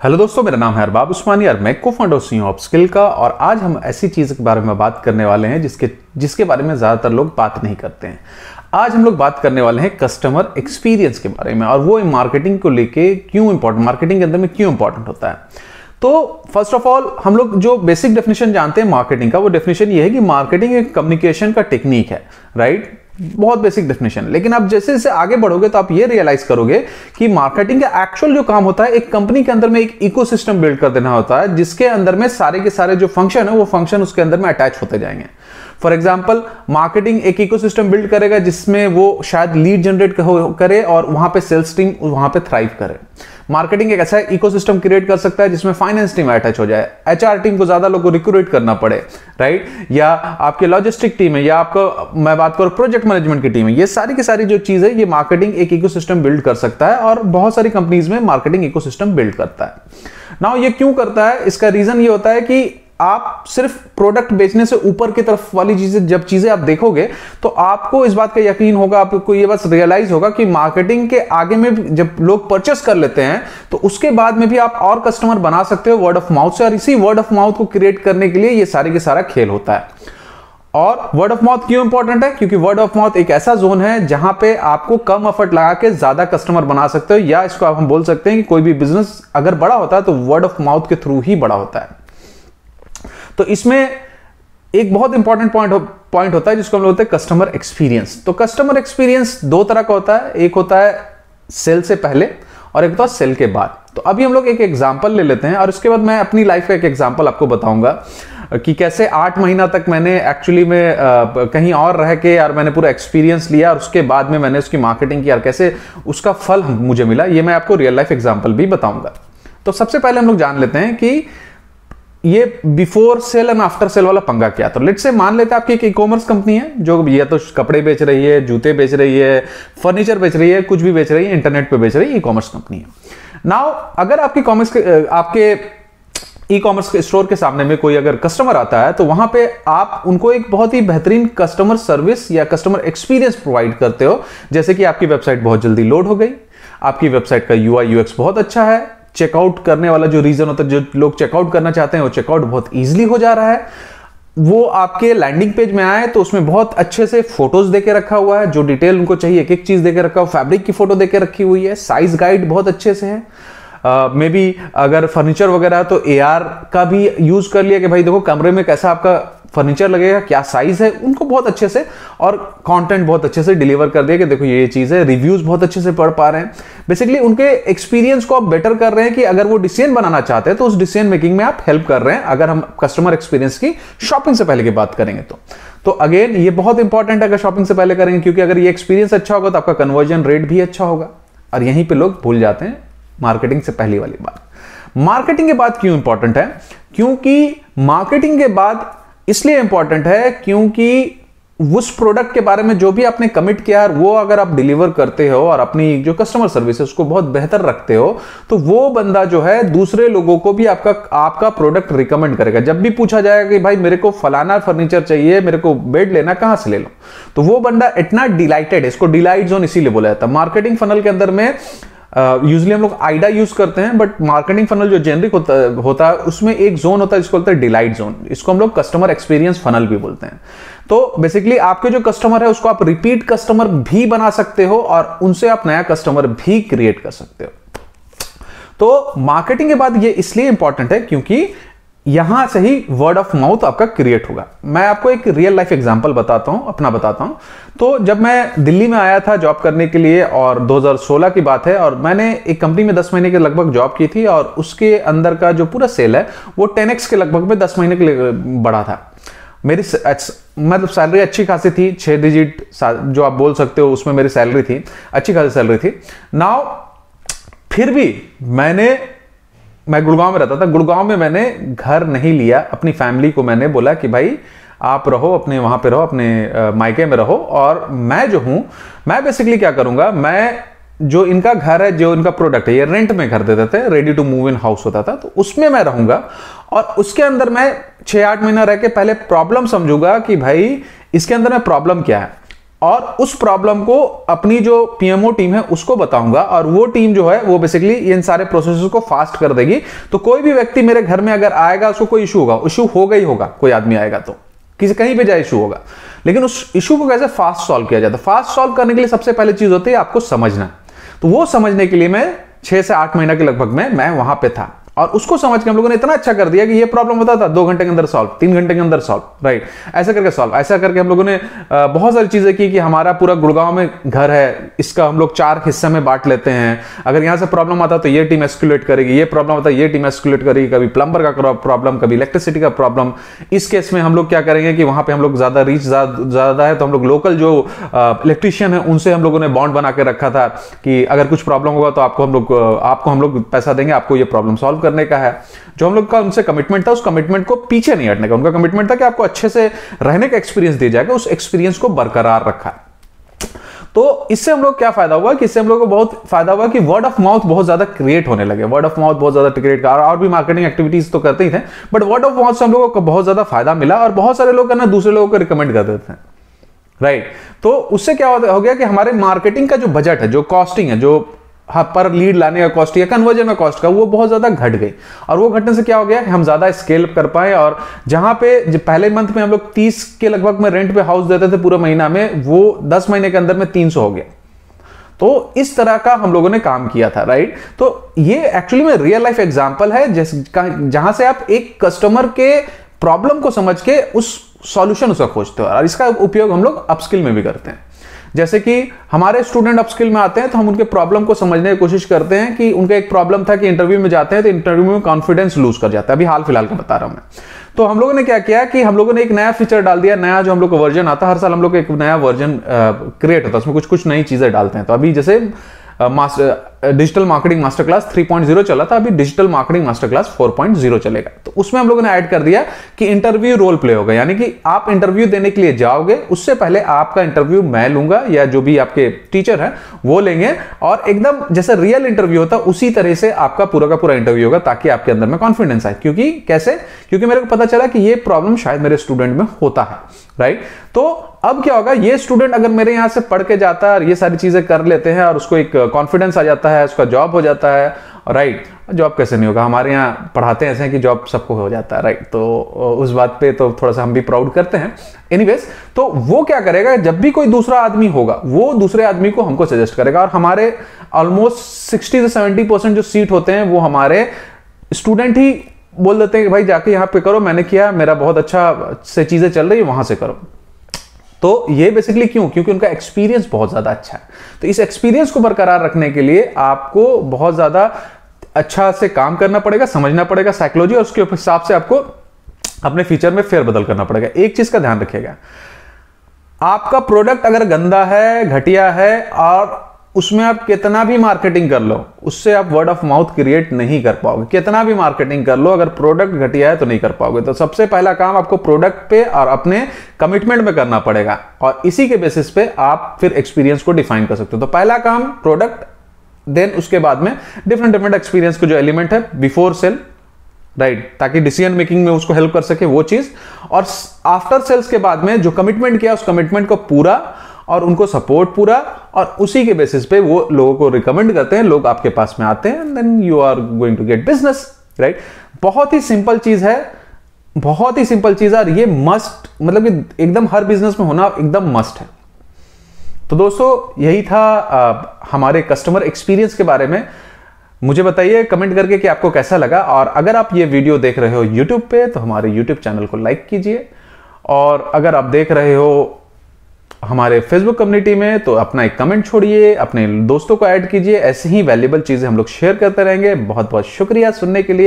Hello दोस्तों, मेरा नाम है अरबाब उस्मानी और मैं को फाउंडर सी ऑफ़ स्किल का, और आज हम ऐसी चीज़ के बारे में बात करने वाले हैं जिसके जिसके बारे में ज़्यादातर लोग बात नहीं करते हैं। आज हम लोग बात करने वाले हैं कस्टमर एक्सपीरियंस के बारे में, और वो मार्केटिंग को लेके क्यों इंपॉर्टेंट मार्केटिंग के अंदर में क्यों इंपॉर्टेंट होता है। तो फ़र्स्ट ऑफ़ ऑल हम लोग जो बेसिक डेफिनेशन जानते हैं मार्केटिंग का, वो डेफिनेशन ये है कि मार्केटिंग एक कम्युनिकेशन का टेक्निक है राइट बहुत बेसिक डेफिनेशन लेकिन आप जैसे जैसे आगे बढ़ोगे तो आप ये रियलाइज़ करोगे कि मार्केटिंग का एक्चुअल जो काम होता है, एक कंपनी के अंदर में एक इकोसिस्टम बिल्ड कर देना होता है, जिसके अंदर में सारे के सारे जो फ़ंक्शन है, वो फ़ंक्शन उसके अंदर में अटैच होते जाएँगे। फॉर एग्ज़ाम्पल मार्केटिंग एक इकोसिस्टम बिल्ड करेगा जिसमें वो शायद लीड जनरेट करे और वहाँ पे सेल्स टीम वहाँ पे थ्राइव करे। मार्केटिंग एक ऐसा इकोसिस्टम क्रिएट कर सकता है जिसमें फाइनेंस टीम अटैच हो जाए। एचआर टीम को ज़्यादा लोगों को रिक्रूट करना पड़े राइट या आपके लॉजिस्टिक टीम है, या आपको, मैं बात करूँ प्रोजेक्ट मैनेजमेंट की टीम है, ये सारी की सारी जो चीज़ है, ये मार्केटिंग एक इकोसिस्टम बिल्ड कर सकता है और बहुत सारी कंपनीज़ में मार्केटिंग इकोसिस्टम बिल्ड करता है। नाउ ये क्यों करता है? इसका रीजन ये होता है कि आप सिर्फ़ प्रोडक्ट बेचने से ऊपर की तरफ़ वाली चीज़ें, जब चीज़ें आप देखोगे तो आपको इस बात का यकीन होगा, आपको ये बस रियलाइज़ होगा कि मार्केटिंग के आगे में जब लोग परचेस कर लेते हैं तो उसके बाद में भी आप और कस्टमर बना सकते हो वर्ड ऑफ़ माउथ से। और इसी वर्ड ऑफ़ माउथ को क्रिएट करने के लिए ये सारे के सारा खेल होता है। और वर्ड ऑफ़ माउथ क्यों इंपॉर्टेंट है? क्योंकि वर्ड ऑफ़ माउथ एक ऐसा जोन है जहाँ पे आपको कम एफर्ट लगा के ज़्यादा कस्टमर बना सकते हो, या इसको आप हम बोल सकते हैं कि कोई भी बिज़नेस अगर बड़ा होता है तो वर्ड ऑफ़ माउथ के थ्रू ही बड़ा होता है। तो इसमें एक बहुत इंपॉर्टेंट पॉइंट पॉइंट होता है जिसको हम लोग बोलते हैं कस्टमर एक्सपीरियंस तो कस्टमर एक्सपीरियंस दो तरह का होता है. एक होता है सेल से पहले और एक होता है सेल के बाद. तो अभी हम लोग एक एग्ज़ाम्पल ले लेते हैं और उसके बाद मैं अपनी लाइफ का एक एग्ज़ाम्पल आपको बताऊँगा कि कैसे आठ महीना तक मैंने एक्चुअली में कहीं और रह के यार मैंने पूरा एक्सपीरियंस लिया और उसके बाद में मैंने उसकी मार्केटिंग की यार कैसे उसका फल मुझे मिला, ये मैं आपको रियल लाइफ एग्ज़ाम्पल भी बताऊँगा. तो सबसे पहले हम लोग जान लेते हैं कि ये before sale and after sale वाला पंगा क्या तो लेट से मान लेते हैं आपकी एक ई कॉमर्स कंपनी है, जो ये तो कपड़े बेच रही है, जूते बेच रही है फर्नीचर बेच रही है, कुछ भी बेच रही है इंटरनेट पे बेच रही है ई कॉमर्स कंपनी है। नाउ अगर आपकी कॉमर्स आपके ई कॉमर्स स्टोर के सामने में कोई अगर कस्टमर आता है तो वहाँ पे आप उनको एक बहुत ही बेहतरीन कस्टमर सर्विस या कस्टमर एक्सपीरियंस प्रोवाइड करते हो। जैसे कि आपकी वेबसाइट बहुत जल्दी लोड हो गई, आपकी वेबसाइट का यू आई बहुत अच्छा है चेकआउट करने वाला जो रीजन होता है जो लोग चेकआउट करना चाहते हैं वो चेकआउट बहुत ईजिली हो जा रहा है। वो आपके लैंडिंग पेज में आए तो उसमें बहुत अच्छे से फ़ोटोज़ देके रखा हुआ है। जो डिटेल उनको चाहिए एक एक चीज़ देके रखा हुआ फैब्रिक की फ़ोटो देके रखी हुई है। साइज़ गाइड बहुत अच्छे से है। मे uh, बी अगर फर्नीचर वगैरह तो एआर का भी यूज़ कर लिया कि भाई देखो कमरे में कैसा आपका फर्नीचर लगेगा, क्या साइज़ है, उनको बहुत अच्छे से और कंटेंट बहुत अच्छे से डिलीवर कर दिया कि देखो ये चीज़ है रिव्यूज़ बहुत अच्छे से पढ़ पा रहे हैं। बेसिकली उनके एक्सपीरियंस को आप बेटर कर रहे हैं कि अगर वो डिसीज़न बनाना चाहते हैं तो उस डिसीज़न मेकिंग में आप हेल्प कर रहे हैं, अगर हम कस्टमर एक्सपीरियंस की शॉपिंग से पहले की बात करेंगे तो। तो अगेन ये बहुत इंपॉर्टेंट है अगर शॉपिंग से पहले करेंगे, क्योंकि अगर ये एक्सपीरियंस अच्छा होगा तो आपका कन्वर्जन रेट भी अच्छा होगा। और यहीं पे लोग भूल जाते हैं मार्केटिंग से पहली वाली बात। मार्केटिंग के बाद क्यों इंपॉर्टेंट है? क्योंकि मार्केटिंग के बाद इसलिए इंपॉर्टेंट है क्योंकि उस प्रोडक्ट के बारे में जो भी आपने कमिट किया है, वो अगर आप डिलीवर करते हो और अपनी जो कस्टमर सर्विस है, उसको बहुत बेहतर रखते हो तो वो बंदा जो है दूसरे लोगों को भी आपका आपका प्रोडक्ट रिकमेंड करेगा। जब भी पूछा जाएगा कि भाई, मेरे को फलाना फर्नीचर चाहिए, मेरे को बेड लेना कहाँ से ले लो? तो वो बंदा इतना डिलाइटेड है, इसको डिलाइट जोन इसीलिए बोला जाता है। मार्केटिंग फनल के अंदर में यूजली uh, हम लोग आइडा यूज़ करते हैं बट मार्केटिंग फनल जो जेनरिक होता, होता है उसमें एक जोन होता है जिसको बोलते हैं डिलाइट जोन इसको हम लोग कस्टमर एक्सपीरियंस फनल भी बोलते हैं. तो बेसिकली आपके जो कस्टमर है उसको आप रिपीट कस्टमर भी बना सकते हो और उनसे आप नया कस्टमर भी क्रिएट कर सकते हो. तो मार्केटिंग के बाद ये इसलिए इंपॉर्टेंट है क्योंकि यहाँ से ही वर्ड ऑफ़ माउथ आपका क्रिएट होगा। मैं आपको एक रियल लाइफ एग्जांपल बताता हूँ, अपना बताता हूँ। तो जब मैं दिल्ली में आया था जॉब करने के लिए और 2016 की बात है और मैंने एक कंपनी में 10 महीने के लगभग जॉब की थी और उसके अंदर का जो पूरा सेल है, वो 10x के लगभग में 10 महीने के लिए बढ़ा था। मेरी मतलब सैलरी अच्छी खासी थी, छह डिजिट जो आप बोल सकते हो उसमें मेरी सैलरी थी, अच्छी खासी सैलरी थी। नाउ फिर भी मैंने मैं गुड़गांव में रहता था, गुड़गांव में मैंने घर नहीं लिया। अपनी फैमिली को मैंने बोला कि भाई, आप रहो, अपने वहाँ पे रहो, अपने मायके में रहो और मैं जो हूँ, मैं बेसिकली क्या करूँगा, मैं जो इनका घर है, जो इनका प्रोडक्ट है, ये रेंट में घर देते थे ready to move in house होता था तो उसमें मैं रहूँगा और उसके अंदर मैं छह आठ महीना रह के पहले प्रॉब्लम समझूँगा कि भाई, इसके अंदर में प्रॉब्लम क्या है? और उस प्रॉब्लम को अपनी जो पीएमओ टीम है, उसको बताऊँगा। और वो टीम जो है, वो बेसिकली इन सारे प्रोसेस को फास्ट कर देगी। तो कोई भी व्यक्ति मेरे घर में अगर आएगा, उसको कोई इशू होगा इशू होगा ही होगा, कोई आदमी आएगा तो। किसी, कहीं पे जाए इशू होगा। लेकिन उस इशू को कैसे फास्ट सॉल्व किया जाता है फास्ट सॉल्व करने के लिए सबसे पहले चीज़ होती है, आपको समझना तो वो समझने के लिए मैं छह से आठ महीना के लगभग में, मैं वहाँ पे था। और उसको समझ के हम लोगों ने इतना अच्छा कर दिया कि ये प्रॉब्लम होता था, दो घंटे के अंदर सॉल्व तीन घंटे के अंदर सॉल्व राइट ऐसा करके सॉल्व ऐसा करके हम लोगों ने बहुत सारी चीज़ें की कि हमारा पूरा गुड़गांव में घर है, इसका हम लोग चार हिस्से में बांट लेते हैं। अगर यहाँ से प्रॉब्लम आता तो ये टीम एस्कुलेट करेगी, ये प्रॉब्लम आता, ये टीम एस्कुलेट करेगी, कभी प्लम्बर का प्रॉब्लम कभी इलेक्ट्रिसिटी का प्रॉब्लम इस केस में हम लोग क्या करेंगे कि वहाँ पर हम लोग ज़्यादा रीच ज़्यादा है तो हम लोग लोकल जो इलेक्ट्रिशियन है, उनसे हम लोगों ने बॉन्ड बना के रखा था कि अगर कुछ प्रॉब्लम होगा तो आपको हम लोग आपको हम लोग पैसा देंगे, आपको ये प्रॉब्लम सॉल्व करने का है। जो हम लोग का उनसे कमिटमेंट था, उस कमिटमेंट को पीछे नहीं हटने का। उनका कमिटमेंट था कि आपको अच्छे से रहने का एक्सपीरियंस दिया जाएगा, उस एक्सपीरियंस को बरकरार रखा। तो इससे हम लोग क्या फ़ायदा हुआ कि इससे हम लोग को बहुत फ़ायदा हुआ कि वर्ड ऑफ़ माउथ बहुत ज़्यादा क्रिएट होने लगे। वर्ड ऑफ़ माउथ बहुत ज़्यादा क्रिएट कर और भी मार्केटिंग एक्टिविटीज़ तो करते ही थे बट वर्ड ऑफ़ माउथ से हम लोगों को बहुत ज़्यादा फ़ायदा मिला और बहुत सारे लोग ना दूसरे लोगों को रिकमेंड कर देते हैं। Right right. तो उससे क्या हो गया कि हमारे मार्केटिंग का जो बजट है, जो कॉस्टिंग है, जो हाँ पर लीड लाने का कॉस्ट या कन्वर्जन का कॉस्ट का, वो बहुत ज़्यादा घट गई। और वो घटने से क्या हो गया कि हम ज़्यादा स्केल कर पाए और जहाँ पे पहले मंथ में हम लोग तीस के लगभग में रेंट पे हाउस देते थे पूरे महीना में, वो दस महीने के अंदर में तीन सौ हो गया। तो इस तरह का हम लोगों ने काम किया था राइट तो ये एक्चुअली में रियल लाइफ एग्ज़ाम्पल है जहाँ से आप एक कस्टमर के प्रॉब्लम को समझ के उस सॉल्यूशन उसका खोजते हो। और इसका उपयोग हम लोग अपस्किल में भी करते हैं। जैसे कि हमारे स्टूडेंट अपस्किल में आते हैं तो हम उनके प्रॉब्लम को समझने की कोशिश करते हैं कि उनका एक प्रॉब्लम था कि इंटरव्यू में जाते हैं तो इंटरव्यू में कॉन्फिडेंस लूज कर जाता है। अभी हाल फ़िलहाल का बता रहा हूँ मैं। तो हम लोगों ने क्या किया कि हम लोगों ने एक नया फीचर डाल दिया, नया जो हम लोग का वर्जन आता है, हर साल हम लोग एक नया वर्जन क्रिएट होता है, उसमें कुछ कुछ नई चीज़ें डालते हैं। तो अभी जैसे डिजिटल मार्केटिंग मास्टर क्लास 3.0 चला था, अभी डिजिटल मार्केटिंग मास्टर क्लास 4.0 चलेगा। तो उसमें हम लोगों ने ऐड कर दिया कि इंटरव्यू रोल प्ले होगा, यानी कि आप इंटरव्यू देने के लिए जाओगे, उससे पहले आपका इंटरव्यू मैं लूँगा या जो भी आपके टीचर है, वो लेंगे और एकदम जैसे रियल इंटरव्यू होता, उसी तरह से आपका पूरा का पूरा इंटरव्यू होगा ताकि आपके अंदर में कॉन्फिडेंस आए। क्योंकि, कैसे? क्योंकि मेरे को पता चला कि ये प्रॉब्लम शायद मेरे स्टूडेंट में होता है। राइट तो अब क्या होगा? ये स्टूडेंट अगर मेरे यहाँ से पढ़ के जाता है और ये सारी चीज़ें कर लेते हैं और उसको एक कॉन्फिडेंस आ जाता है, उसका जॉब हो जाता है राइट जॉब कैसे नहीं होगा? हमारे यहाँ पढ़ाते हैं ऐसे कि जॉब सबको हो जाता है राइट तो उस बात पे तो थोड़ा सा हम भी प्राउड करते हैं। एनीवेज तो वो क्या करेगा? जब भी कोई दूसरा आदमी होगा, वो दूसरे आदमी को हमको सजेस्ट करेगा और हमारे ऑलमोस्ट सिक्सटी से सेवेंटी परसेंट जो सीट होते हैं, वो हमारे स्टूडेंट ही बोल देते हैं कि भाई जाके यहाँ पे करो, मैंने किया, मेरा बहुत अच्छा से चीज़ें चल रही है, वहाँ से करो। तो ये बेसिकली क्यों? क्योंकि उनका एक्सपीरियंस बहुत ज़्यादा अच्छा है। तो इस एक्सपीरियंस को बरकरार रखने के लिए आपको बहुत ज़्यादा अच्छा से काम करना पड़ेगा, समझना पड़ेगा साइकोलॉजी और उसके हिसाब से आपको अपने फ्यूचर में फेरबदल करना पड़ेगा। एक चीज़ का ध्यान रखिएगा। आपका प्रोडक्ट अगर गंदा है, घटिया है, और उसमें आप कितना भी मार्केटिंग कर लो उससे आप वर्ड ऑफ़ माउथ क्रिएट नहीं कर पाओगे। कितना भी मार्केटिंग कर लो अगर प्रोडक्ट घटिया है तो नहीं कर पाओगे। तो सबसे पहला काम आपको प्रोडक्ट पे और अपने कमिटमेंट में करना पड़ेगा। और इसी के बेसिस पे आप फिर एक्सपीरियंस को डिफाइन कर सकते हो। तो पहला काम प्रोडक्ट देन उसके बाद में डिफरेंट डिफरेंट एक्सपीरियंस को जो एलिमेंट है बिफोर सेल राइट right, ताकि डिसीज़न मेकिंग में उसको हेल्प कर सके वो चीज़। और आफ्टर सेल्स के बाद में जो कमिटमेंट किया उस कमिटमेंट को पूरा और उनको सपोर्ट पूरा और उसी के बेसिस पे वो लोगों को रिकमेंड करते हैं लोग आपके पास में आते हैं then you are going to get business right बहुत ही सिंपल चीज़ है बहुत ही सिंपल चीज़ है ये मस्ट मतलब कि एकदम हर बिज़नेस में होना एकदम मस्ट है। तो दोस्तों यही था आ, हमारे कस्टमर एक्सपीरियंस के बारे में। मुझे बताइए कमेंट करके कि आपको कैसा लगा और अगर आप ये वीडियो देख रहे हो यूट्यूब पे तो हमारे यूट्यूब चैनल को लाइक कीजिए। और अगर आप देख रहे हो हमारे फेसबुक कम्युनिटी में तो अपना एक कमेंट छोड़िए, अपने दोस्तों को ऐड कीजिए, ऐसे ही वैल्यूबल चीज़ें हम लोग शेयर करते रहेंगे। बहुत बहुत शुक्रिया सुनने के लिए।